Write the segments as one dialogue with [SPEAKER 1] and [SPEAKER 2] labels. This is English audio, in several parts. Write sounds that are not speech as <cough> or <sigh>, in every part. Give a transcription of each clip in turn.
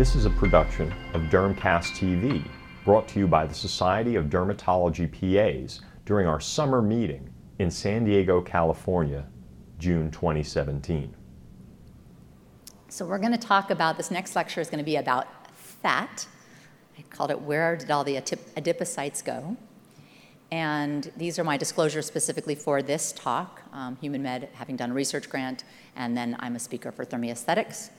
[SPEAKER 1] This is a production of Dermcast TV, brought to you by the Society of Dermatology PAs during our summer meeting in San Diego, California, June 2017.
[SPEAKER 2] So, we're going to talk about this next lecture is going to be about fat. I called it Where Did All the Adipocytes Go? And these are my disclosures specifically for this talk, um, Human Med, having done a research grant, and then I'm a speaker for Thermi Aesthetics.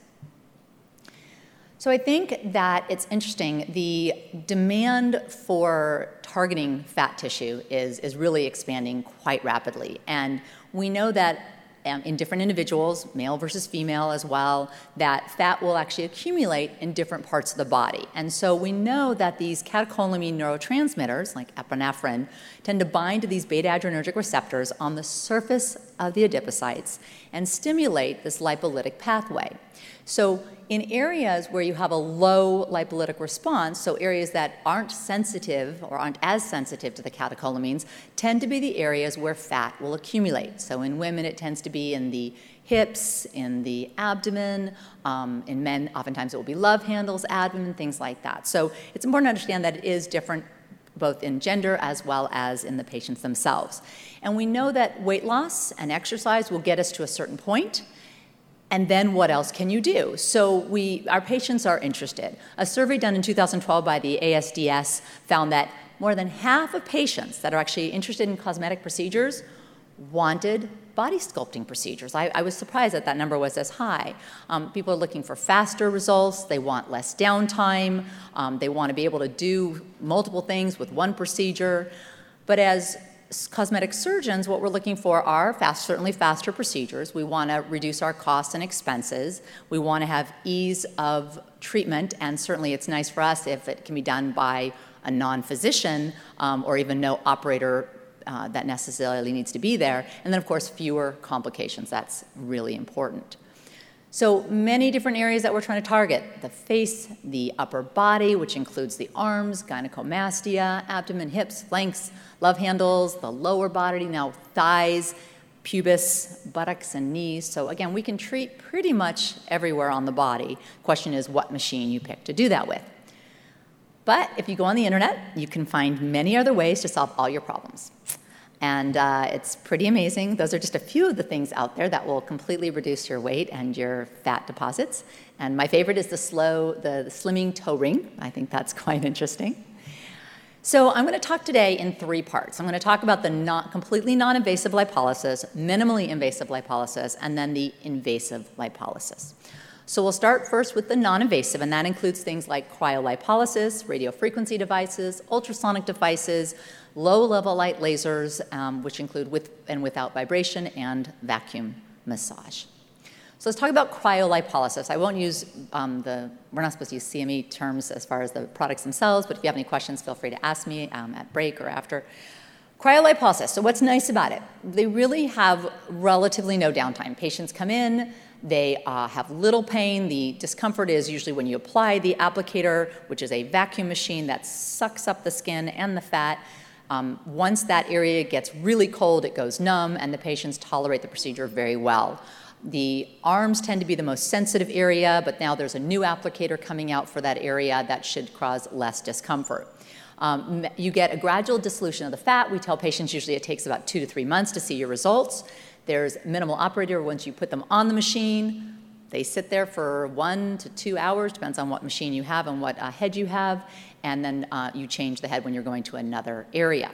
[SPEAKER 2] So I think that it's interesting. The demand for targeting fat tissue is, is really expanding quite rapidly. And we know that um, in different individuals, male versus female as well, that fat will actually accumulate in different parts of the body. And so we know that these catecholamine neurotransmitters, like epinephrine, tend to bind to these beta adrenergic receptors on the surface of the adipocytes and stimulate this lipolytic pathway. So in areas where you have a low lipolytic response, so areas that aren't sensitive or aren't as sensitive to the catecholamines, tend to be the areas where fat will accumulate. So in women, it tends to be in the hips, in the abdomen. Um, in men, oftentimes it will be love handles, abdomen, things like that. So it's important to understand that it is different both in gender as well as in the patients themselves. And we know that weight loss and exercise will get us to a certain point and then what else can you do? So we, our patients are interested. A survey done in 2012 by the ASDS found that more than half of patients that are actually interested in cosmetic procedures wanted body sculpting procedures. I, I was surprised that that number was as high. Um, people are looking for faster results. They want less downtime. Um, they want to be able to do multiple things with one procedure. But as cosmetic surgeons, what we're looking for are fast, certainly faster procedures. We want to reduce our costs and expenses. We want to have ease of treatment, and certainly it's nice for us if it can be done by a non physician um, or even no operator uh, that necessarily needs to be there. And then, of course, fewer complications. That's really important. So many different areas that we're trying to target the face, the upper body, which includes the arms, gynecomastia, abdomen, hips, flanks, love handles, the lower body, now thighs, pubis, buttocks, and knees. So again, we can treat pretty much everywhere on the body. Question is what machine you pick to do that with. But if you go on the internet, you can find many other ways to solve all your problems. And uh, it's pretty amazing. Those are just a few of the things out there that will completely reduce your weight and your fat deposits. And my favorite is the slow, the, the slimming toe ring. I think that's <laughs> quite interesting. So I'm going to talk today in three parts. I'm going to talk about the not, completely non-invasive lipolysis, minimally invasive lipolysis, and then the invasive lipolysis. So we'll start first with the non-invasive, and that includes things like cryolipolysis, radiofrequency devices, ultrasonic devices, low-level light lasers, um, which include with and without vibration, and vacuum massage. So let's talk about cryolipolysis. I won't use um, the, we're not supposed to use CME terms as far as the products themselves, but if you have any questions, feel free to ask me um, at break or after. Cryolipolysis, so what's nice about it? They really have relatively no downtime. Patients come in, they uh, have little pain. The discomfort is usually when you apply the applicator, which is a vacuum machine that sucks up the skin and the fat. Um, once that area gets really cold, it goes numb, and the patients tolerate the procedure very well. The arms tend to be the most sensitive area, but now there's a new applicator coming out for that area that should cause less discomfort. Um, you get a gradual dissolution of the fat. We tell patients usually it takes about two to three months to see your results. There's minimal operator once you put them on the machine. They sit there for one to two hours, depends on what machine you have and what uh, head you have, and then uh, you change the head when you're going to another area.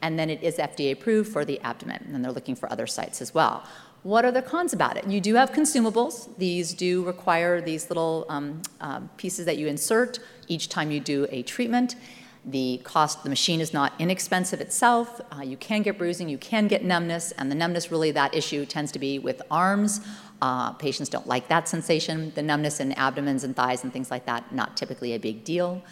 [SPEAKER 2] And then it is FDA approved for the abdomen, and they're looking for other sites as well. What are the cons about it? You do have consumables. These do require these little um, uh, pieces that you insert each time you do a treatment. The cost, the machine is not inexpensive itself. Uh, you can get bruising, you can get numbness, and the numbness really, that issue tends to be with arms. Uh, patients don't like that sensation. The numbness in abdomens and thighs and things like that, not typically a big deal.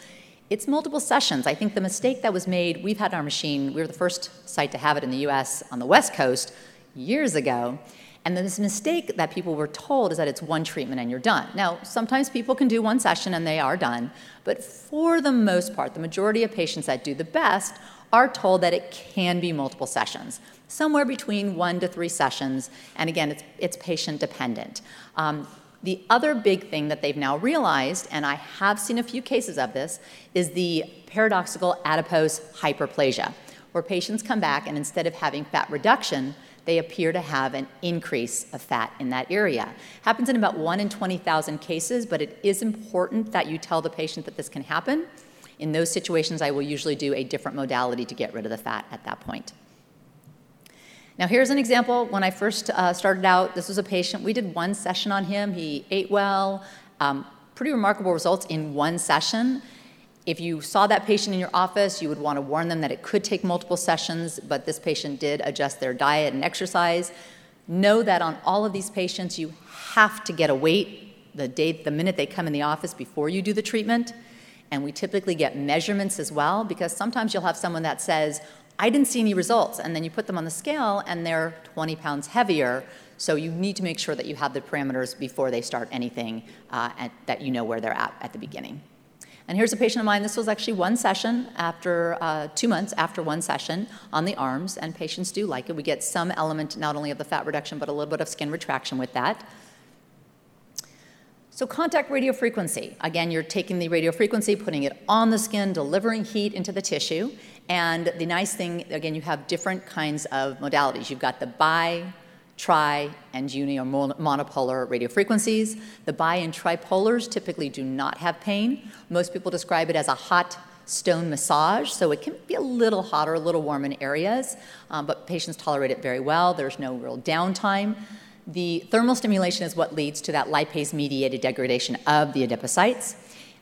[SPEAKER 2] It's multiple sessions. I think the mistake that was made, we've had our machine, we were the first site to have it in the US on the West Coast years ago. And this mistake that people were told is that it's one treatment and you're done. Now, sometimes people can do one session and they are done, but for the most part, the majority of patients that do the best are told that it can be multiple sessions, somewhere between one to three sessions. And again, it's, it's patient dependent. Um, The other big thing that they've now realized, and I have seen a few cases of this, is the paradoxical adipose hyperplasia, where patients come back and instead of having fat reduction, they appear to have an increase of fat in that area. Happens in about 1 in 20,000 cases, but it is important that you tell the patient that this can happen. In those situations, I will usually do a different modality to get rid of the fat at that point. Now, here's an example. When I first uh, started out, this was a patient. We did one session on him. He ate well, um, pretty remarkable results in one session. If you saw that patient in your office, you would want to warn them that it could take multiple sessions, but this patient did adjust their diet and exercise. Know that on all of these patients, you have to get a weight the day, the minute they come in the office before you do the treatment. And we typically get measurements as well because sometimes you'll have someone that says, I didn't see any results. And then you put them on the scale and they're 20 pounds heavier. So you need to make sure that you have the parameters before they start anything uh, and that you know where they're at at the beginning. And here's a patient of mine. This was actually one session after uh, two months after one session on the arms, and patients do like it. We get some element not only of the fat reduction, but a little bit of skin retraction with that. So, contact radiofrequency. Again, you're taking the radiofrequency, putting it on the skin, delivering heat into the tissue. And the nice thing, again, you have different kinds of modalities. You've got the bi, tri, and uni or monopolar radiofrequencies. The bi and tripolars typically do not have pain. Most people describe it as a hot stone massage, so it can be a little hot or a little warm in areas, um, but patients tolerate it very well. There's no real downtime. The thermal stimulation is what leads to that lipase mediated degradation of the adipocytes.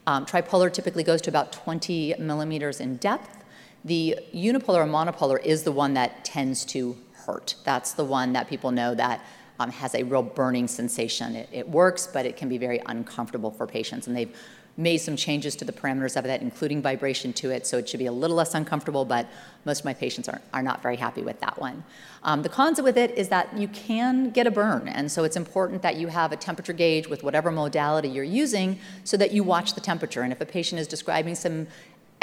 [SPEAKER 2] Um, tripolar typically goes to about 20 millimeters in depth. The unipolar or monopolar is the one that tends to hurt. That's the one that people know that um, has a real burning sensation. It, it, works, but it can be very uncomfortable for patients. And they've made some changes to the parameters of that, including vibration to it, so it should be a little less uncomfortable, but most of my patients are, are not very happy with that one. Um, the cons with it is that you can get a burn, and so it's important that you have a temperature gauge with whatever modality you're using so that you watch the temperature. And if a patient is describing some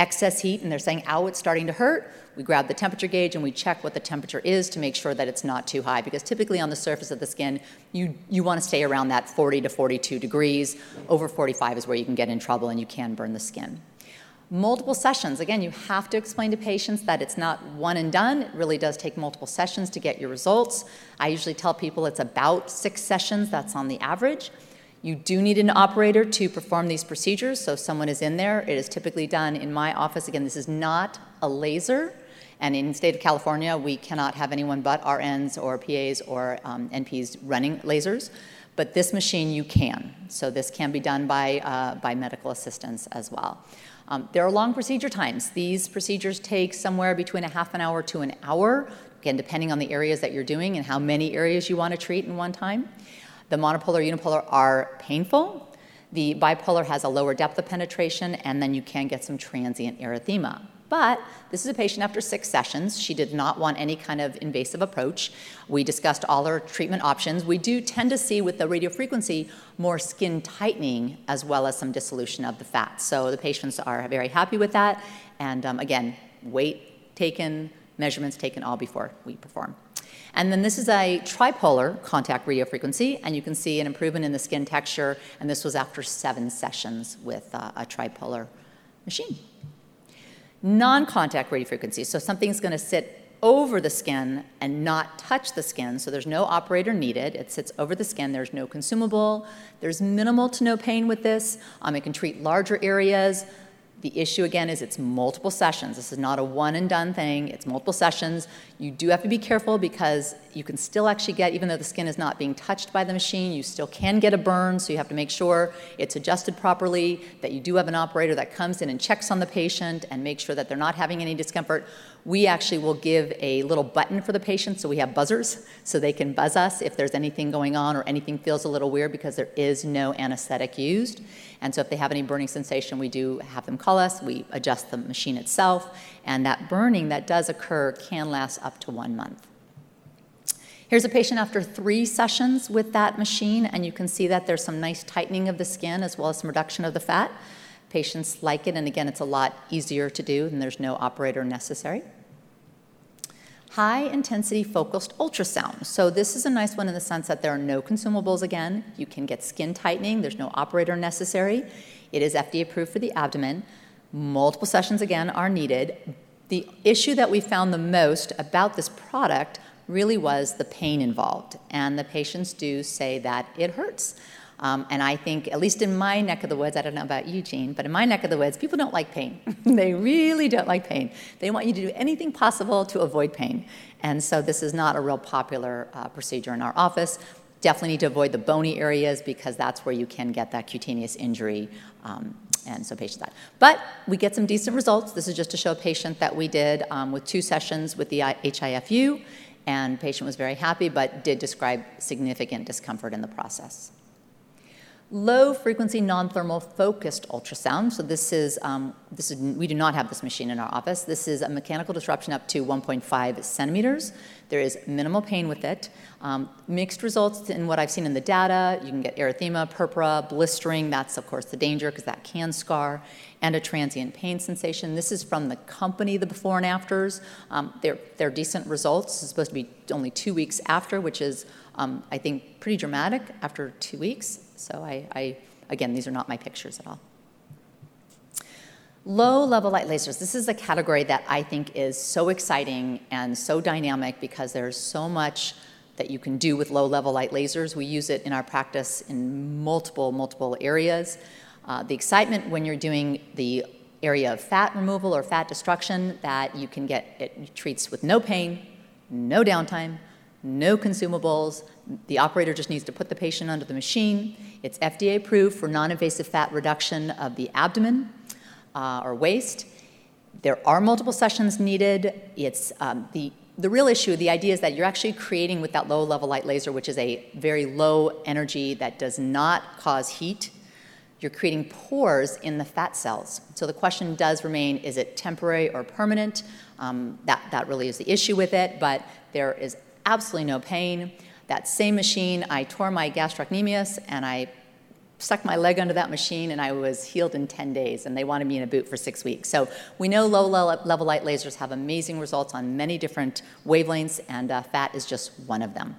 [SPEAKER 2] excess heat and they're saying, ow, it's starting to hurt, we grab the temperature gauge and we check what the temperature is to make sure that it's not too high. Because typically on the surface of the skin, you, you want to stay around that 40 to 42 degrees. Over 45 is where you can get in trouble and you can burn the skin. Multiple sessions. Again, you have to explain to patients that it's not one and done. It really does take multiple sessions to get your results. I usually tell people it's about six sessions, that's on the average. You do need an operator to perform these procedures, so if someone is in there. It is typically done in my office. Again, this is not a laser, and in the state of California, we cannot have anyone but RNs or PAs or um, NPs running lasers. But this machine you can. So this can be done by, uh, by medical assistants as well. Um, there are long procedure times. These procedures take somewhere between a half an hour to an hour, again, depending on the areas that you're doing and how many areas you want to treat in one time. The monopolar, unipolar are painful. The bipolar has a lower depth of penetration, and then you can get some transient erythema. But this is a patient after six sessions. She did not want any kind of invasive approach. We discussed all her treatment options. We do tend to see with the radiofrequency more skin tightening as well as some dissolution of the fat. So the patients are very happy with that. And um, again, weight taken, measurements taken all before we perform. And then this is a tripolar contact radiofrequency, and you can see an improvement in the skin texture, and this was after seven sessions with uh, a tripolar machine. Non contact radiofrequency, so something's going to sit over the skin and not touch the skin, so there's no operator needed. It sits over the skin, there's no consumable, there's minimal to no pain with this. Um, it can treat larger areas. The issue again is it's multiple sessions. This is not a one and done thing, it's multiple sessions. You do have to be careful because you can still actually get, even though the skin is not being touched by the machine, you still can get a burn, so you have to make sure it's adjusted properly, that you do have an operator that comes in and checks on the patient and makes sure that they're not having any discomfort. We actually will give a little button for the patient, so we have buzzers, so they can buzz us if there's anything going on or anything feels a little weird because there is no anesthetic used. And so if they have any burning sensation, we do have them call us, we adjust the machine itself, and that burning that does occur can last up to one month. Here's a patient after three sessions with that machine, and you can see that there's some nice tightening of the skin as well as some reduction of the fat. Patients like it, and again, it's a lot easier to do, and there's no operator necessary. high intensity focused ultrasound. So, this is a nice one in the sense that there are no consumables again. You can get skin tightening, there's no operator necessary. It is FDA approved for the abdomen. Multiple sessions again are needed. The issue that we found the most about this product really was the pain involved, and the patients do say that it hurts. Um, and I think, at least in my neck of the woods, I don't know about you, Eugene, but in my neck of the woods, people don't like pain. <laughs> they really don't like pain. They want you to do anything possible to avoid pain. And so this is not a real popular uh, procedure in our office. Definitely need to avoid the bony areas because that's where you can get that cutaneous injury. Um, and so patients die. But we get some decent results. This is just to show a patient that we did um, with two sessions with the HIFU, and patient was very happy, but did describe significant discomfort in the process low frequency non-thermal focused ultrasound. So this is, um, this is, we do not have this machine in our office. This is a mechanical disruption up to 1.5 centimeters. There is minimal pain with it. Um, mixed results in what I've seen in the data. You can get erythema, purpura, blistering. That's of course the danger because that can scar, and a transient pain sensation. This is from the company, the before and afters. Um, they're, they're decent results. It's supposed to be only two weeks after, which is, um, I think, pretty dramatic after two weeks. So I, I, again, these are not my pictures at all. Low level light lasers. This is a category that I think is so exciting and so dynamic because there's so much that you can do with low level light lasers. We use it in our practice in multiple, multiple areas. Uh, the excitement when you're doing the area of fat removal or fat destruction that you can get it treats with no pain, no downtime, no consumables. The operator just needs to put the patient under the machine. It's FDA approved for non invasive fat reduction of the abdomen uh, or waist. There are multiple sessions needed. It's um, the the real issue, the idea is that you're actually creating with that low level light laser, which is a very low energy that does not cause heat, you're creating pores in the fat cells. So the question does remain is it temporary or permanent? Um, that, that really is the issue with it, but there is absolutely no pain. That same machine, I tore my gastrocnemius and I stuck my leg under that machine and I was healed in 10 days, and they wanted me in a boot for six weeks. So we know low level light lasers have amazing results on many different wavelengths, and uh, fat is just one of them.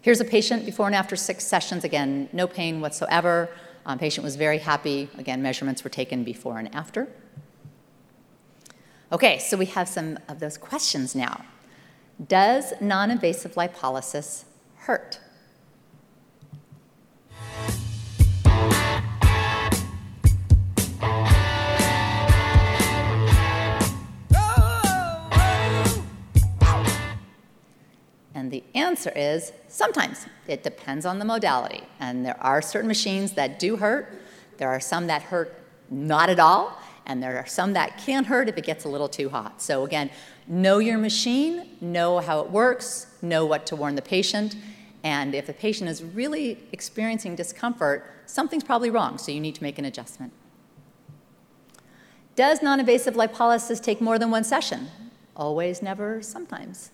[SPEAKER 2] Here's a patient before and after six sessions. Again, no pain whatsoever. Um, patient was very happy. Again, measurements were taken before and after. Okay, so we have some of those questions now. Does non invasive lipolysis hurt? And the answer is sometimes. It depends on the modality. And there are certain machines that do hurt, there are some that hurt not at all, and there are some that can hurt if it gets a little too hot. So, again, know your machine, know how it works, know what to warn the patient. And if the patient is really experiencing discomfort, something's probably wrong, so you need to make an adjustment. Does non invasive lipolysis take more than one session? Always, never, sometimes.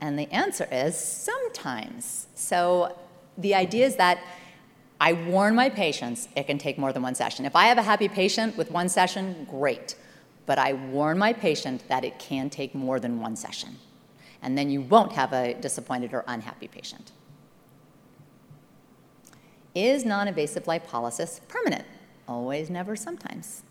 [SPEAKER 2] And the answer is sometimes. So the idea is that I warn my patients it can take more than one session. If I have a happy patient with one session, great. But I warn my patient that it can take more than one session. And then you won't have a disappointed or unhappy patient. Is non invasive lipolysis permanent? Always, never, sometimes.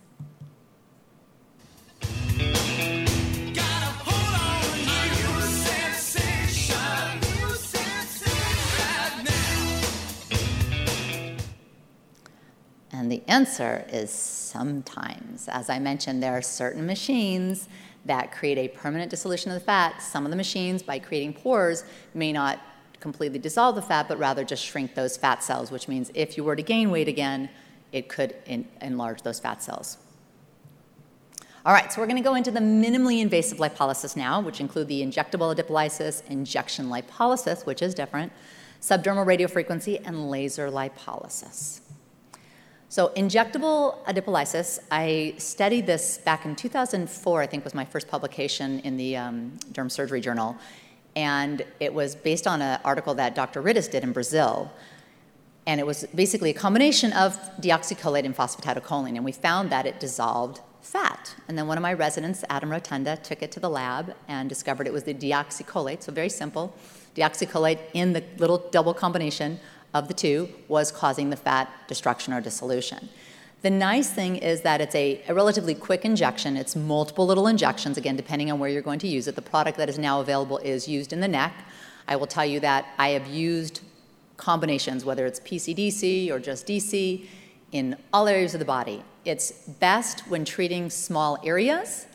[SPEAKER 2] And the answer is sometimes. As I mentioned, there are certain machines that create a permanent dissolution of the fat. Some of the machines, by creating pores, may not completely dissolve the fat, but rather just shrink those fat cells, which means if you were to gain weight again, it could in, enlarge those fat cells. All right, so we're going to go into the minimally invasive lipolysis now, which include the injectable adipolysis, injection lipolysis, which is different, subdermal radiofrequency, and laser lipolysis. So, injectable adipolysis, I studied this back in 2004, I think was my first publication in the um, Derm Surgery Journal. And it was based on an article that Dr. Rittes did in Brazil. And it was basically a combination of deoxycholate and phosphatidylcholine. And we found that it dissolved fat. And then one of my residents, Adam Rotunda, took it to the lab and discovered it was the deoxycholate. So very simple. Deoxycholate in the little double combination of the two was causing the fat destruction or dissolution. The nice thing is that it's a, a, relatively quick injection. It's multiple little injections, again, depending on where you're going to use it. The product that is now available is used in the neck. I will tell you that I have used combinations, whether it's PCDC or just DC, in all areas of the body. It's best when treating small areas.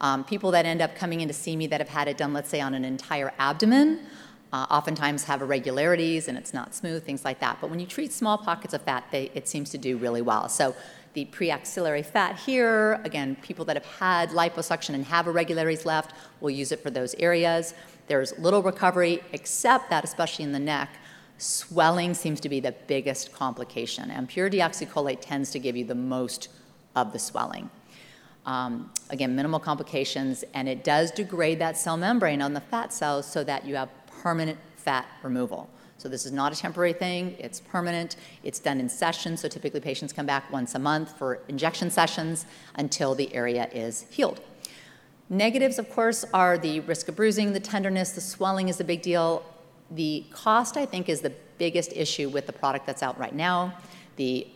[SPEAKER 2] Um, people that end up coming in to see me that have had it done, let's say, on an entire abdomen, uh, oftentimes have irregularities and it's not smooth, things like that. But when you treat small pockets of fat, they, it seems to do really well. So the preaxillary fat here, again, people that have had liposuction and have irregularities left will use it for those areas. There's little recovery, except that, especially in the neck, swelling seems to be the biggest complication. And pure deoxycholate tends to give you the most of the swelling. Um, again, minimal complications, and it does degrade that cell membrane on the fat cells so that you have permanent fat removal. So this is not a temporary thing, it's permanent. It's done in sessions, so typically patients come back once a month for injection sessions until the area is healed. Negatives, of course, are the risk of bruising, the tenderness, the swelling is a big deal. The cost, I think, is the biggest issue with the product that's out right now. The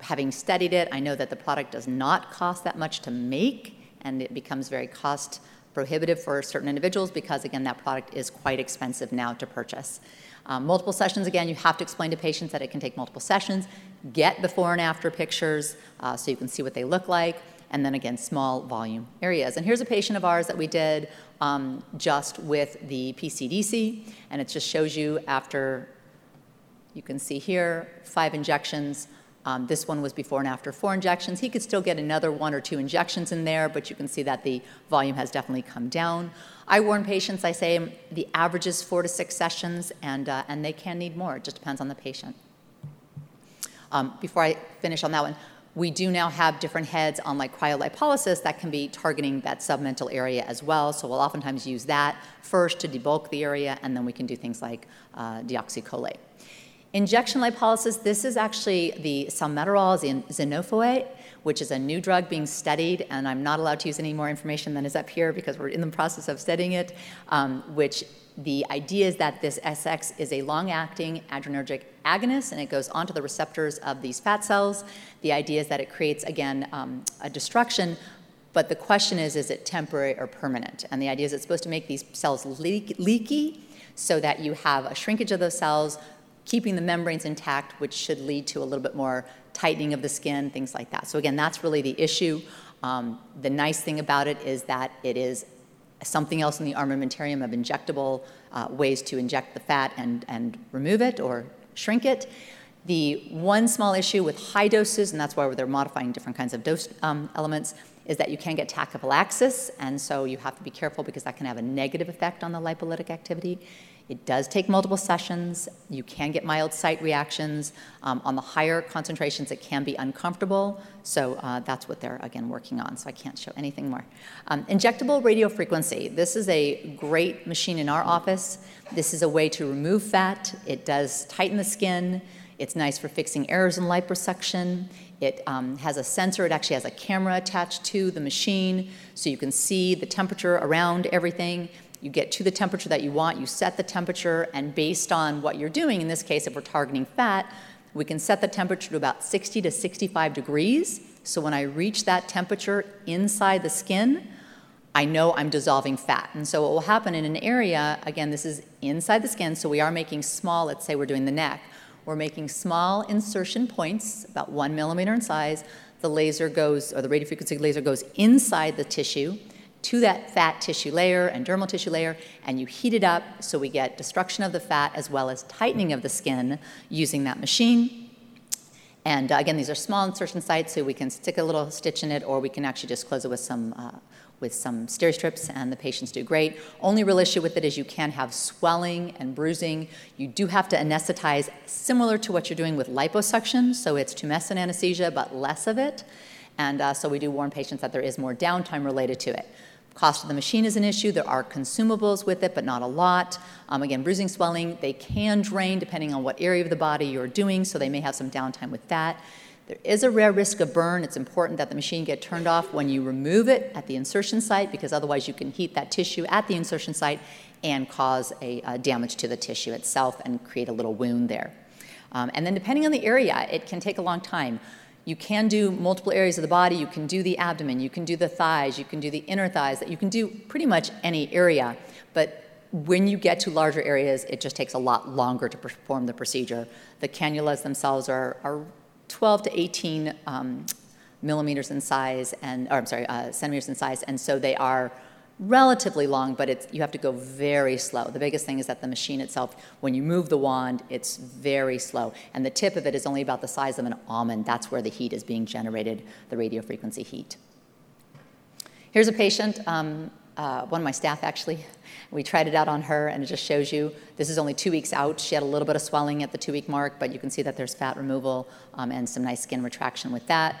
[SPEAKER 2] having studied it, I know that the product does not cost that much to make, and it becomes very cost prohibitive for certain individuals because, again, that product is quite expensive now to purchase. Um, multiple sessions, again, you have to explain to patients that it can take multiple sessions. Get before and after pictures uh, so you can see what they look like. And then again, small volume areas. And here's a patient of ours that we did um, just with the PCDC, and it just shows you after, you can see here, five injections, um, this one was before and after four injections. He could still get another one or two injections in there, but you can see that the volume has definitely come down. I warn patients, I say the average is four to six sessions, and, uh, and they can need more. It just depends on the patient. Um, before I finish on that one, we do now have different heads on like cryolipolysis that can be targeting that submental area as well. So we'll oftentimes use that first to debulk the area, and then we can do things like uh, deoxycholate. Injection lipolysis, this is actually the salmeterol xinafoate, which is a new drug being studied, and I'm not allowed to use any more information than is up here because we're in the process of studying it, um, which the idea is that this SX is a long-acting adrenergic agonist, and it goes onto the receptors of these fat cells. The idea is that it creates, again, um, a destruction, but the question is, is it temporary or permanent? And the idea is it's supposed to make these cells leak, leaky so that you have a shrinkage of those cells, keeping the membranes intact, which should lead to a little bit more tightening of the skin, things like that. So again, that's really the issue. Um, the nice thing about it is that it is something else in the armamentarium of injectable uh, ways to inject the fat and, and remove it or shrink it. The one small issue with high doses, and that's why they're modifying different kinds of dose um, elements, is that you can get tachyphylaxis, and so you have to be careful because that can have a negative effect on the lipolytic activity. It does take multiple sessions. You can get mild site reactions. Um, on the higher concentrations, it can be uncomfortable. So uh, that's what they're, again, working on. So I can't show anything more. Um, injectable radiofrequency. This is a great machine in our office. This is a way to remove fat. It does tighten the skin. It's nice for fixing errors in liposuction. It um, has a sensor, it actually has a camera attached to the machine, so you can see the temperature around everything. You get to the temperature that you want, you set the temperature, and based on what you're doing, in this case, if we're targeting fat, we can set the temperature to about 60 to 65 degrees. So when I reach that temperature inside the skin, I know I'm dissolving fat. And so what will happen in an area, again, this is inside the skin, so we are making small, let's say we're doing the neck, we're making small insertion points, about one millimeter in size. The laser goes, or the radiofrequency laser goes inside the tissue to that fat tissue layer and dermal tissue layer, and you heat it up so we get destruction of the fat as well as tightening of the skin using that machine. And uh, again, these are small insertion sites, so we can stick a little stitch in it, or we can actually just close it with some uh, with some Steri-Strips, and the patients do great. Only real issue with it is you can have swelling and bruising. You do have to anesthetize, similar to what you're doing with liposuction, so it's tumescent anesthesia, but less of it. And uh, so we do warn patients that there is more downtime related to it. Cost of the machine is an issue. There are consumables with it, but not a lot. Um, again, bruising, swelling, they can drain depending on what area of the body you're doing, so they may have some downtime with that. There is a rare risk of burn. It's important that the machine get turned off when you remove it at the insertion site because otherwise you can heat that tissue at the insertion site and cause a, damage to the tissue itself and create a little wound there. Um, and then depending on the area, it can take a long time. You can do multiple areas of the body. You can do the abdomen. You can do the thighs. You can do the inner thighs. You can do pretty much any area. But when you get to larger areas, it just takes a lot longer to perform the procedure. The cannulas themselves are, are 12 to 18 um, millimeters in size, and or I'm sorry, uh, centimeters in size, and so they are relatively long, but it's, you have to go very slow. The biggest thing is that the machine itself, when you move the wand, it's very slow. And the tip of it is only about the size of an almond. That's where the heat is being generated, the radio frequency heat. Here's a patient, um, uh, one of my staff actually. We tried it out on her, and it just shows you this is only two weeks out. She had a little bit of swelling at the two week mark, but you can see that there's fat removal um, and some nice skin retraction with that.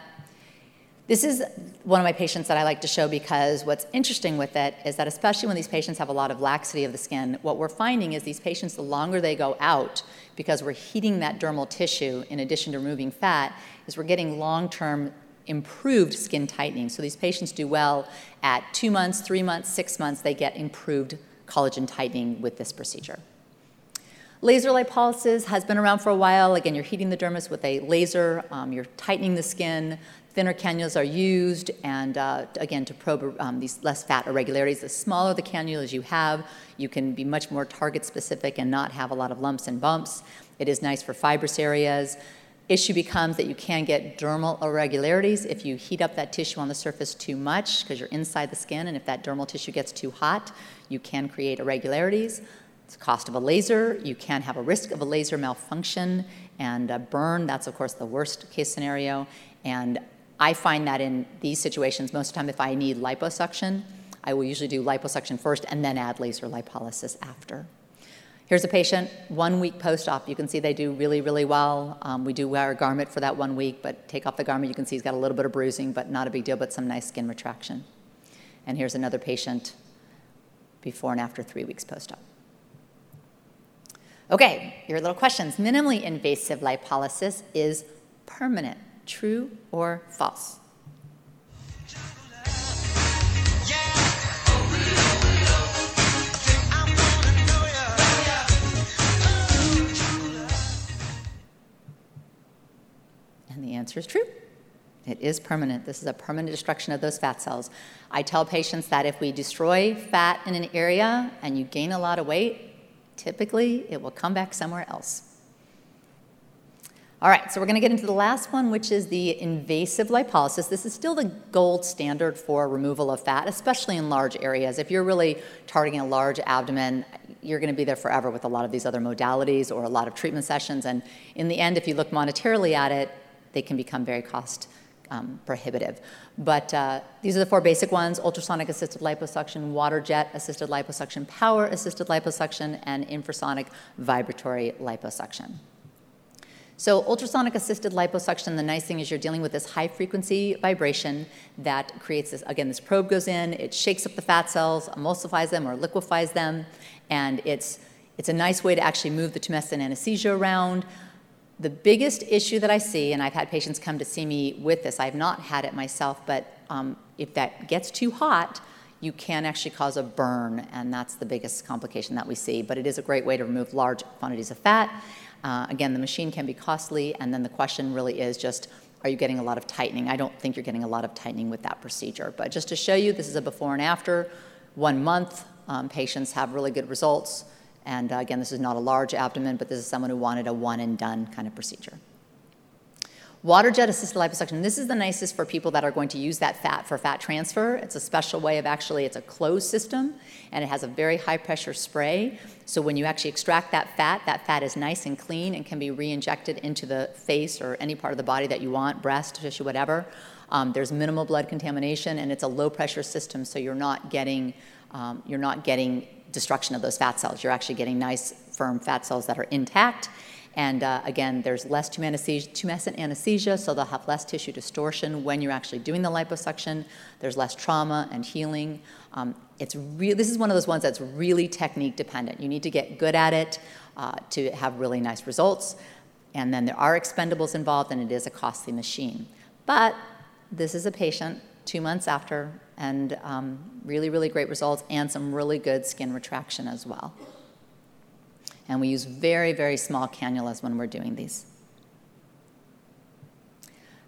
[SPEAKER 2] This is one of my patients that I like to show because what's interesting with it is that, especially when these patients have a lot of laxity of the skin, what we're finding is these patients, the longer they go out, because we're heating that dermal tissue in addition to removing fat, is we're getting long term improved skin tightening. So these patients do well at two months, three months, six months, they get improved collagen tightening with this procedure. Laser lipolysis has been around for a while. Again, you're heating the dermis with a laser, um, you're tightening the skin. Thinner cannulas are used, and uh, again, to probe um, these less fat irregularities. The smaller the cannulas you have, you can be much more target specific and not have a lot of lumps and bumps. It is nice for fibrous areas. Issue becomes that you can get dermal irregularities if you heat up that tissue on the surface too much because you're inside the skin, and if that dermal tissue gets too hot, you can create irregularities. It's the cost of a laser. You can have a risk of a laser malfunction and a burn. That's, of course, the worst case scenario. And I find that in these situations, most of the time, if I need liposuction, I will usually do liposuction first and then add laser lipolysis after. Here's a patient, one week post op. You can see they do really, really well. Um, we do wear a garment for that one week, but take off the garment, you can see he's got a little bit of bruising, but not a big deal, but some nice skin retraction. And here's another patient before and after three weeks post op. Okay, your little questions. Minimally invasive lipolysis is permanent. True or false? And the answer is true. It is permanent. This is a permanent destruction of those fat cells. I tell patients that if we destroy fat in an area and you gain a lot of weight, typically it will come back somewhere else. All right, so we're going to get into the last one, which is the invasive lipolysis. This is still the gold standard for removal of fat, especially in large areas. If you're really targeting a large abdomen, you're going to be there forever with a lot of these other modalities or a lot of treatment sessions. And in the end, if you look monetarily at it, they can become very cost um, prohibitive. But uh, these are the four basic ones ultrasonic assisted liposuction, water jet assisted liposuction, power assisted liposuction, and infrasonic vibratory liposuction. So, ultrasonic assisted liposuction, the nice thing is you're dealing with this high frequency vibration that creates this again, this probe goes in, it shakes up the fat cells, emulsifies them or liquefies them, and it's, it's a nice way to actually move the tumescent anesthesia around. The biggest issue that I see, and I've had patients come to see me with this, I've not had it myself, but um, if that gets too hot, you can actually cause a burn, and that's the biggest complication that we see. But it is a great way to remove large quantities of fat. Uh, again, the machine can be costly, and then the question really is just are you getting a lot of tightening? I don't think you're getting a lot of tightening with that procedure. But just to show you, this is a before and after. One month, um, patients have really good results. And uh, again, this is not a large abdomen, but this is someone who wanted a one and done kind of procedure. Water jet assisted liposuction. This is the nicest for people that are going to use that fat for fat transfer. It's a special way of actually, it's a closed system and it has a very high pressure spray. So when you actually extract that fat, that fat is nice and clean and can be re injected into the face or any part of the body that you want, breast, tissue, whatever. Um, there's minimal blood contamination and it's a low pressure system, so you're not getting, um, you're not getting destruction of those fat cells. You're actually getting nice, firm fat cells that are intact And uh, again, there's less tumescent anesthesia, so they'll have less tissue distortion when you're actually doing the liposuction. There's less trauma and healing. Um, it's re- this is one of those ones that's really technique dependent. You need to get good at it uh, to have really nice results. And then there are expendables involved, and it is a costly machine. But this is a patient two months after, and um, really, really great results, and some really good skin retraction as well. And we use very, very small cannulas when we're doing these.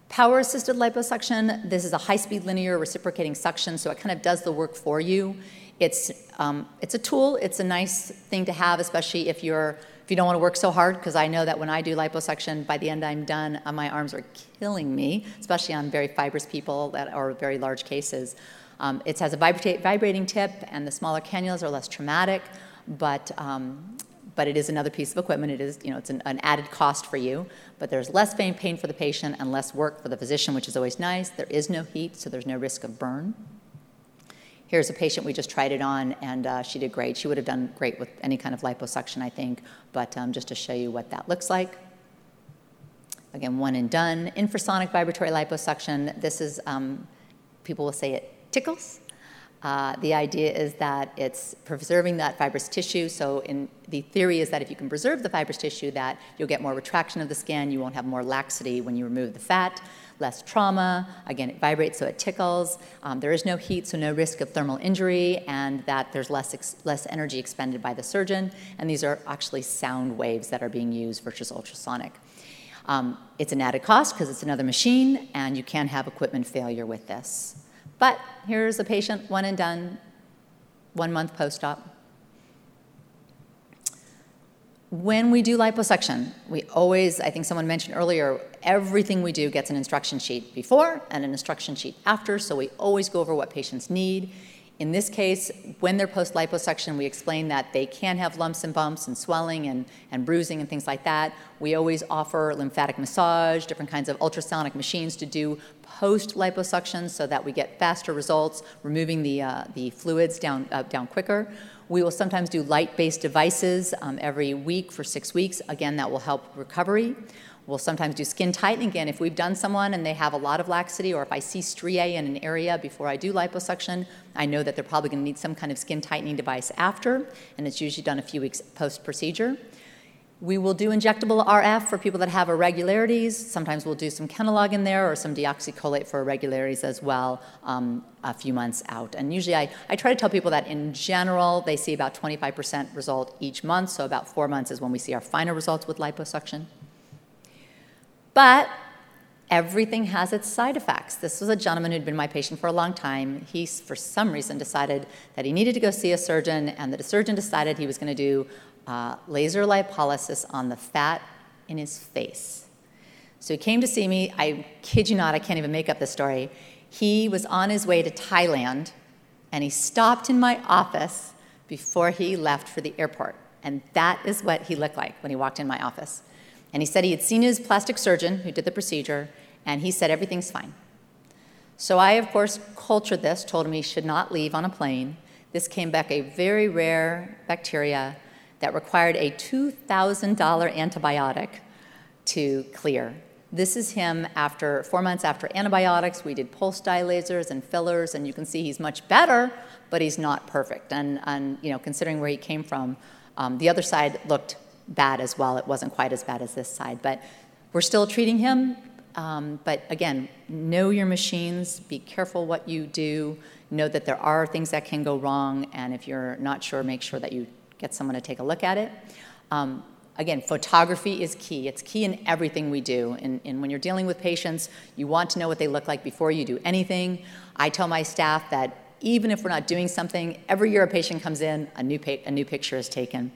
[SPEAKER 2] Power assisted liposuction, this is a high speed linear reciprocating suction, so it kind of does the work for you. It's, um, it's a tool, it's a nice thing to have, especially if you're if you don't want to work so hard, because I know that when I do liposuction, by the end I'm done, uh, my arms are killing me, especially on very fibrous people that are very large cases. Um, it has a vibrating tip, and the smaller cannulas are less traumatic, but um, but it is another piece of equipment. It is, you know, it's an, an, added cost for you, but there's less pain, pain for the patient and less work for the physician, which is always nice. There is no heat, so there's no risk of burn. Here's a patient we just tried it on, and uh, she did great. She would have done great with any kind of liposuction, I think, but um, just to show you what that looks like. Again, one and done. Infrasonic vibratory liposuction. This is, um, people will say it tickles. Uh, the idea is that it's preserving that fibrous tissue. So, in the theory is that if you can preserve the fibrous tissue, that you'll get more retraction of the skin. You won't have more laxity when you remove the fat less trauma. Again, it vibrates, so it tickles. Um, there is no heat, so no risk of thermal injury, and that there's less, ex- less energy expended by the surgeon. And these are actually sound waves that are being used versus ultrasonic. Um, it's an added cost because it's another machine, and you can have equipment failure with this. But here's a patient, one and done, one month post op. When we do liposuction, we always, I think someone mentioned earlier, everything we do gets an instruction sheet before and an instruction sheet after, so we always go over what patients need. In this case, when they're post liposuction, we explain that they can have lumps and bumps and swelling and, and bruising and things like that. We always offer lymphatic massage, different kinds of ultrasonic machines to do post liposuction so that we get faster results, removing the, uh, the fluids down, uh, down quicker. We will sometimes do light based devices um, every week for six weeks. Again, that will help recovery. We'll sometimes do skin tightening again. If we've done someone and they have a lot of laxity, or if I see striae in an area before I do liposuction, I know that they're probably going to need some kind of skin tightening device after, and it's usually done a few weeks post procedure. We will do injectable RF for people that have irregularities. Sometimes we'll do some Kenalog in there or some deoxycholate for irregularities as well um, a few months out. And usually I, I try to tell people that in general they see about 25% result each month, so about four months is when we see our final results with liposuction. But everything has its side effects. This was a gentleman who'd been my patient for a long time. He, for some reason, decided that he needed to go see a surgeon, and the surgeon decided he was going to do uh, laser lipolysis on the fat in his face. So he came to see me. I kid you not, I can't even make up this story. He was on his way to Thailand and he stopped in my office before he left for the airport. And that is what he looked like when he walked in my office. And he said he had seen his plastic surgeon who did the procedure, and he said everything's fine. So I, of course, cultured this, told him he should not leave on a plane. This came back a very rare bacteria that required a $2,000 antibiotic to clear. This is him after four months after antibiotics. We did pulse lasers and fillers, and you can see he's much better, but he's not perfect. And, and you know, considering where he came from, um, the other side looked bad as well. It wasn't quite as bad as this side, but we're still treating him. Um, but again, know your machines, be careful what you do, know that there are things that can go wrong, and if you're not sure, make sure that you get someone to take a look at it. Um, again, photography is key. It's key in everything we do. And, and, when you're dealing with patients, you want to know what they look like before you do anything. I tell my staff that even if we're not doing something, every year a patient comes in, a new, pa- a new picture is taken.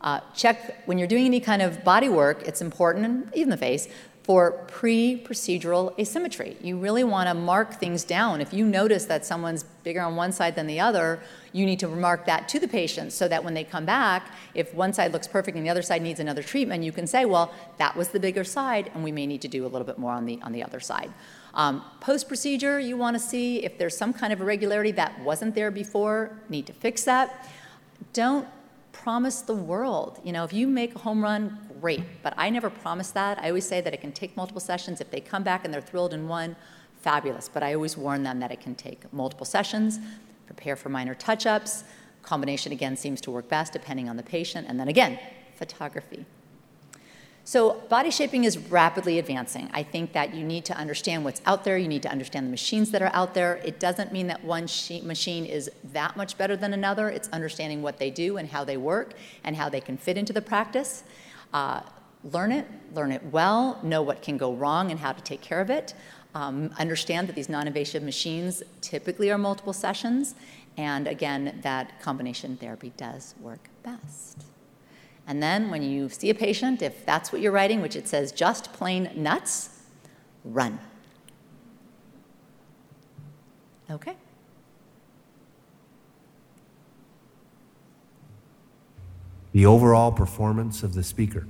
[SPEAKER 2] Uh, check when you're doing any kind of body work, it's important, even the face, for pre procedural asymmetry. You really want to mark things down. If you notice that someone's bigger on one side than the other, you need to remark that to the patient so that when they come back, if one side looks perfect and the other side needs another treatment, you can say, well, that was the bigger side, and we may need to do a little bit more on the, on the other side. Um, Post procedure, you want to see if there's some kind of irregularity that wasn't there before, need to fix that. Don't promise the world. You know, if you make a home run, great. But I never promise that. I always say that it can take multiple sessions. If they come back and they're thrilled in one, fabulous. But I always warn them that it can take multiple sessions, prepare for minor touch ups. Combination again seems to work best depending on the patient. And then again, photography. So body shaping is rapidly advancing. I think that you need to understand what's out there. You need to understand the machines that are out there. It doesn't mean that one machine is that much better than another. It's understanding what they do and how they work and how they can fit into the practice. Uh, learn it, learn it well, know what can go wrong and how to take care of it. Um, understand that these non-invasive machines typically are multiple sessions, and again, that combination therapy does work best. And then when you see a patient, if that's what you're writing, which it says just plain nuts, run. Okay.
[SPEAKER 3] The overall performance of the speaker.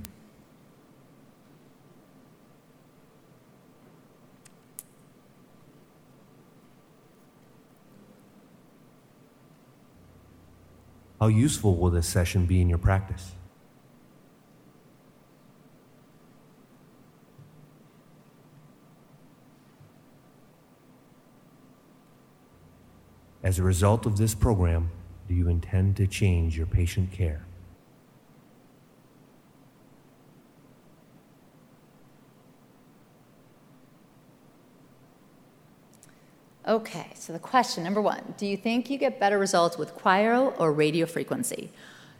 [SPEAKER 3] How useful will this session be in your practice? As a result of this program, do you intend to change your patient care?
[SPEAKER 2] Okay, so the question number one Do you think you get better results with cryo or radiofrequency?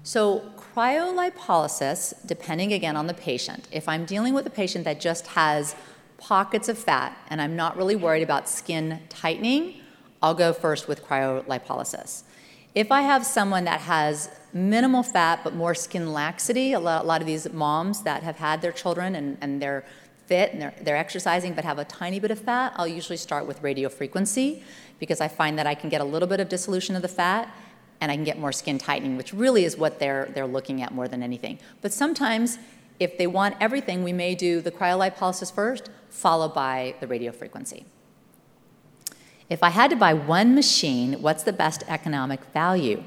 [SPEAKER 2] So, cryolipolysis, depending again on the patient, if I'm dealing with a patient that just has pockets of fat and I'm not really worried about skin tightening, I'll go first with cryolipolysis. If I have someone that has minimal fat but more skin laxity, a lot, a lot of these moms that have had their children and, and they're fit and they're, they're exercising but have a tiny bit of fat, I'll usually start with radiofrequency because I find that I can get a little bit of dissolution of the fat and I can get more skin tightening, which really is what they're, they're looking at more than anything. But sometimes, if they want everything, we may do the cryolipolysis first, followed by the radiofrequency. If I had to buy one machine, what's the best economic value?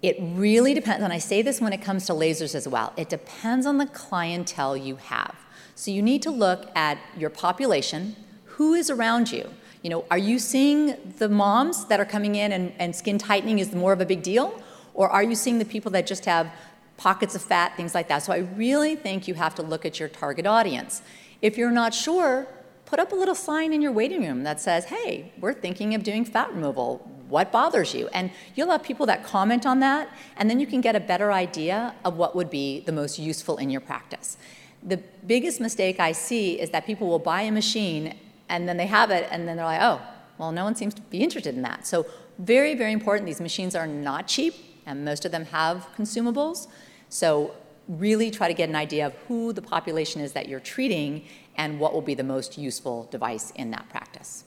[SPEAKER 2] It really depends, and I say this when it comes to lasers as well. It depends on the clientele you have. So you need to look at your population, who is around you. You know, are you seeing the moms that are coming in and, and skin tightening is more of a big deal? Or are you seeing the people that just have pockets of fat, things like that? So I really think you have to look at your target audience. If you're not sure, put up a little sign in your waiting room that says, hey, we're thinking of doing fat removal. What bothers you? And you'll have people that comment on that, and then you can get a better idea of what would be the most useful in your practice. The biggest mistake I see is that people will buy a machine and then they have it, and then they're like, oh, well, no one seems to be interested in that. So, very, very important. These machines are not cheap, and most of them have consumables. So, really try to get an idea of who the population is that you're treating and what will be the most useful device in that practice.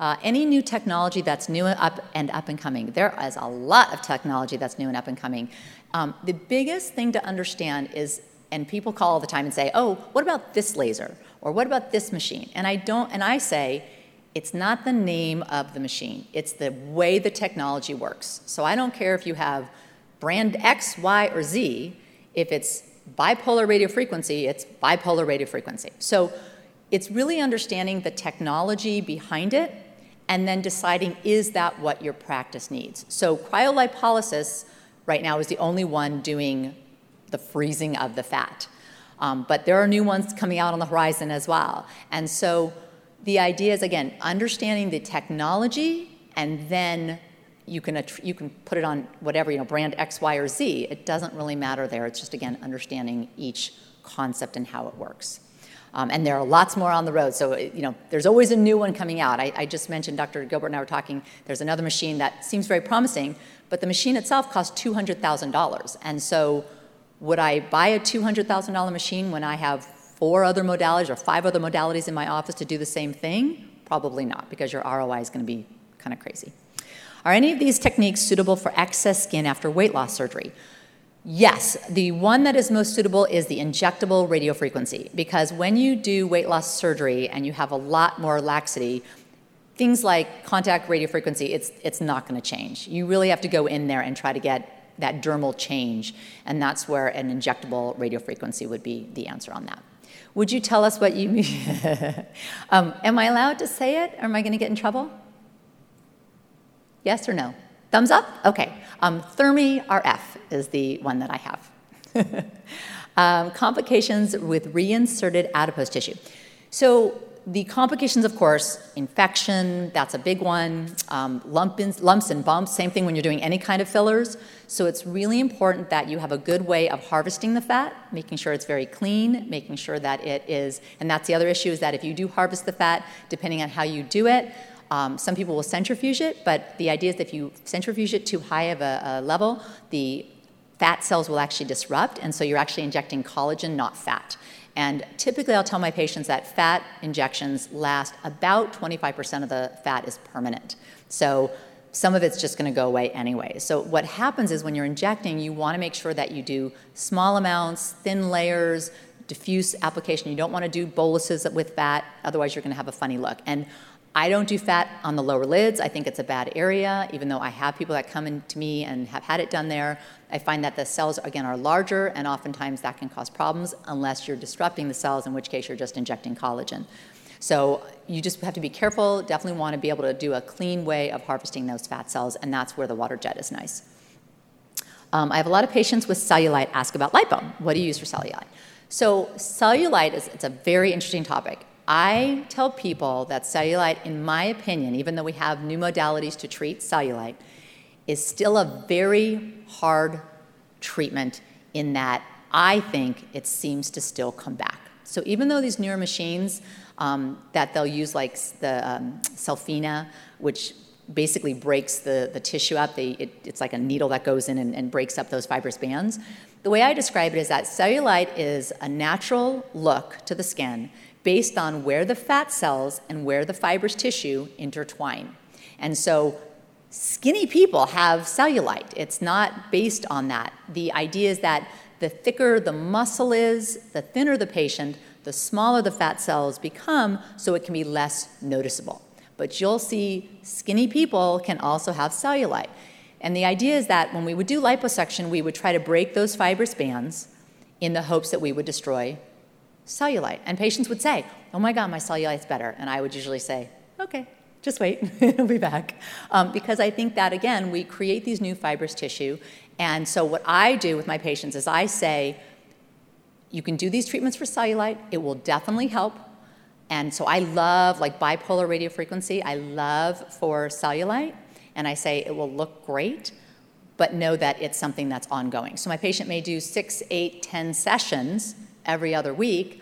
[SPEAKER 2] Uh, any new technology that's new and up and up and coming, there is a lot of technology that's new and up and coming. Um, the biggest thing to understand is, and people call all the time and say, "Oh, what about this laser?" or "What about this machine?" And I don't, and I say, it's not the name of the machine; it's the way the technology works. So I don't care if you have brand X, Y, or Z. If it's bipolar radio frequency, it's bipolar radio frequency. So it's really understanding the technology behind it and then deciding is that what your practice needs. So cryolipolysis right now is the only one doing the freezing of the fat. Um, but there are new ones coming out on the horizon as well. And so the idea is again understanding the technology and then you can, you can put it on whatever, you know, brand X, Y, or Z. It doesn't really matter there. It's just, again, understanding each concept and how it works. Um, and there are lots more on the road. So, you know, there's always a new one coming out. I, I, just mentioned, Dr. Gilbert and I were talking, there's another machine that seems very promising, but the machine itself costs $200,000. And so, would I buy a $200,000 machine when I have four other modalities or five other modalities in my office to do the same thing? Probably not, because your ROI is going to be kind of crazy. Are any of these techniques suitable for excess skin after weight loss surgery? Yes, the one that is most suitable is the injectable radiofrequency because when you do weight loss surgery and you have a lot more laxity, things like contact radiofrequency, it's, it's not going to change. You really have to go in there and try to get that dermal change. And that's where an injectable radiofrequency would be the answer on that. Would you tell us what you mean? <laughs> um, am I allowed to say it or am I going to get in trouble? Yes or no? Thumbs up? Okay. Um, Thermi RF is the one that I have. <laughs> um, complications with reinserted adipose tissue. So the complications, of course, infection, that's a big one. Um, lumps and bumps, same thing when you're doing any kind of fillers. So it's really important that you have a good way of harvesting the fat, making sure it's very clean, making sure that it is, and that's the other issue is that if you do harvest the fat, depending on how you do it, um, some people will centrifuge it, but the idea is that if you centrifuge it too high of a, a level, the fat cells will actually disrupt, and so you're actually injecting collagen, not fat. And typically, I'll tell my patients that fat injections last about 25% of the fat is permanent. So some of it's just going to go away anyway. So what happens is when you're injecting, you want to make sure that you do small amounts, thin layers, diffuse application. You don't want to do boluses with fat, otherwise you're going to have a funny look. And I don't do fat on the lower lids. I think it's a bad area, even though I have people that come in to me and have had it done there. I find that the cells, again, are larger, and oftentimes that can cause problems unless you're disrupting the cells, in which case you're just injecting collagen. So you just have to be careful, definitely want to be able to do a clean way of harvesting those fat cells, and that's where the water jet is nice. Um, I have a lot of patients with cellulite ask about lipo. What do you use for cellulite? So cellulite is it's a very interesting topic. I tell people that cellulite, in my opinion, even though we have new modalities to treat cellulite, is still a very hard treatment in that I think it seems to still come back. So even though these newer machines um, that they'll use, like the um, Cellfina, which basically breaks the, the tissue up, they, it, it's like a needle that goes in and, and breaks up those fibrous bands. The way I describe it is that cellulite is a natural look to the skin based on where the fat cells and where the fibrous tissue intertwine. And so skinny people have cellulite. It's not based on that. The idea is that the thicker the muscle is, the thinner the patient, the smaller the fat cells become, so it can be less noticeable. But you'll see skinny people can also have cellulite. And the idea is that when we would do liposuction, we would try to break those fibrous bands in the hopes that we would destroy cellulite. And patients would say, Oh my God, my cellulite's better. And I would usually say, Okay, just wait, <laughs> it'll be back. Um, because I think that, again, we create these new fibrous tissue. And so, what I do with my patients is I say, You can do these treatments for cellulite, it will definitely help. And so, I love like bipolar radiofrequency, I love for cellulite. And I say, It will look great but know that it's something that's ongoing. So my patient may do six, eight, ten sessions every other week,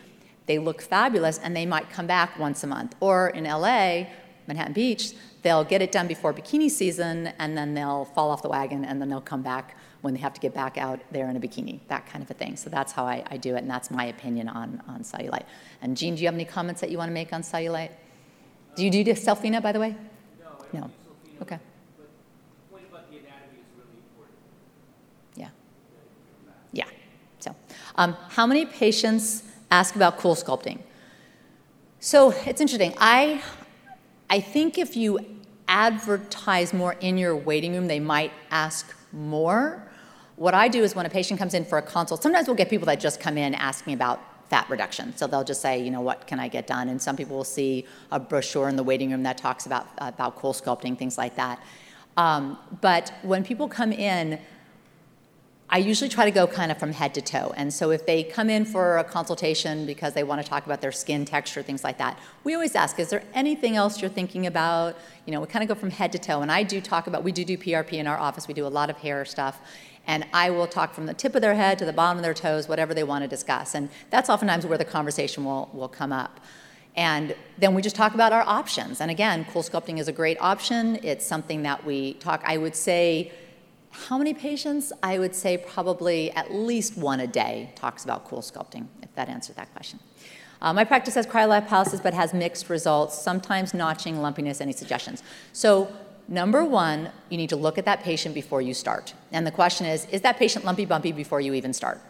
[SPEAKER 2] they look fabulous and they might come back once a month. Or in LA, Manhattan Beach, they'll get it done before bikini season and then they'll fall off the wagon and then they'll come back when they have to get back out there in a bikini, that kind of a thing. So that's how I, I do it, and that's my opinion on, on cellulite. And Jean, do you have any comments that you want to make on cellulite? Do you do Cellfina, by the way?
[SPEAKER 4] No. no.
[SPEAKER 2] Okay. Um, how many patients ask about CoolSculpting? So it's interesting. I, I think if you advertise more in your waiting room, they might ask more. What I do is when a patient comes in for a consult, sometimes we'll get people that just come in asking about fat reduction. So they'll just say, you know, what can I get done? And some people will see a brochure in the waiting room that talks about, about CoolSculpting, things like that. Um, but when people come in, I usually try to go kind of from head to toe. And so if they come in for a consultation because they want to talk about their skin texture, things like that, we always ask, is there anything else you're thinking about? You know, we kind of go from head to toe. And I do talk about, we do do PRP in our office. We do a lot of hair stuff. And I will talk from the tip of their head to the bottom of their toes, whatever they want to discuss. And that's oftentimes where the conversation will, will come up. And then we just talk about our options. And again, CoolSculpting is a great option. It's something that we talk, I would say, how many patients? I would say probably at least one a day talks about CoolSculpting, if that answered that question. Uh, my practice has cryolipolysis but has mixed results, sometimes notching, lumpiness, any suggestions. So number one, you need to look at that patient before you start. And the question is, is that patient lumpy bumpy before you even start?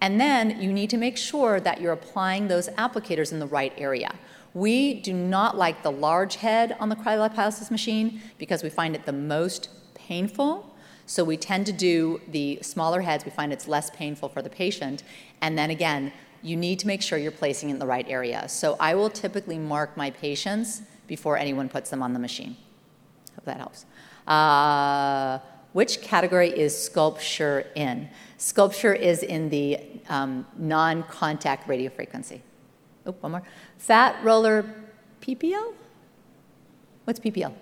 [SPEAKER 2] And then you need to make sure that you're applying those applicators in the right area. We do not like the large head on the cryolipolysis machine because we find it the most painful So we tend to do the smaller heads. We find it's less painful for the patient. And then again, you need to make sure you're placing it in the right area. So I will typically mark my patients before anyone puts them on the machine. Hope that helps. Uh, which category is SculpSure in? SculpSure is in the um, non contact radiofrequency. Oh, one more. Fat roller PPL? What's PPL?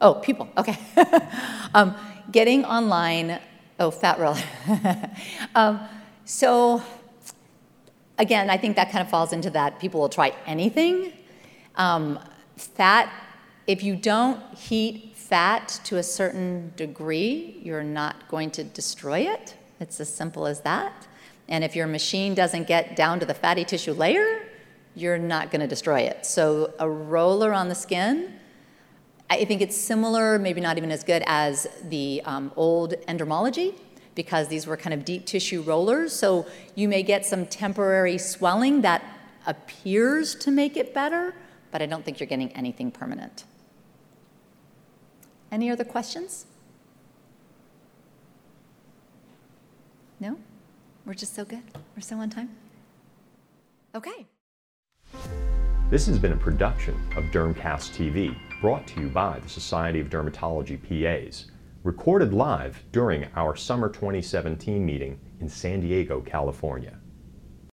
[SPEAKER 2] Oh, people, okay. <laughs> um, getting online, oh, fat roller. <laughs> um, so, again, I think that kind of falls into that people will try anything. Um, fat, if you don't heat fat to a certain degree, you're not going to destroy it. It's as simple as that. And if your machine doesn't get down to the fatty tissue layer, you're not going to destroy it. So, a roller on the skin, I think it's similar, maybe not even as good as the um, old endermology, because these were kind of deep tissue rollers. So, you may get some temporary swelling that appears to make it better, but I don't think you're getting anything permanent. Any other questions? No? We're just so good. We're so on time. Okay.
[SPEAKER 1] This has been a production of Dermcast TV, brought to you by the Society of Dermatology PAs, recorded live during our summer 2017 meeting in San Diego, California.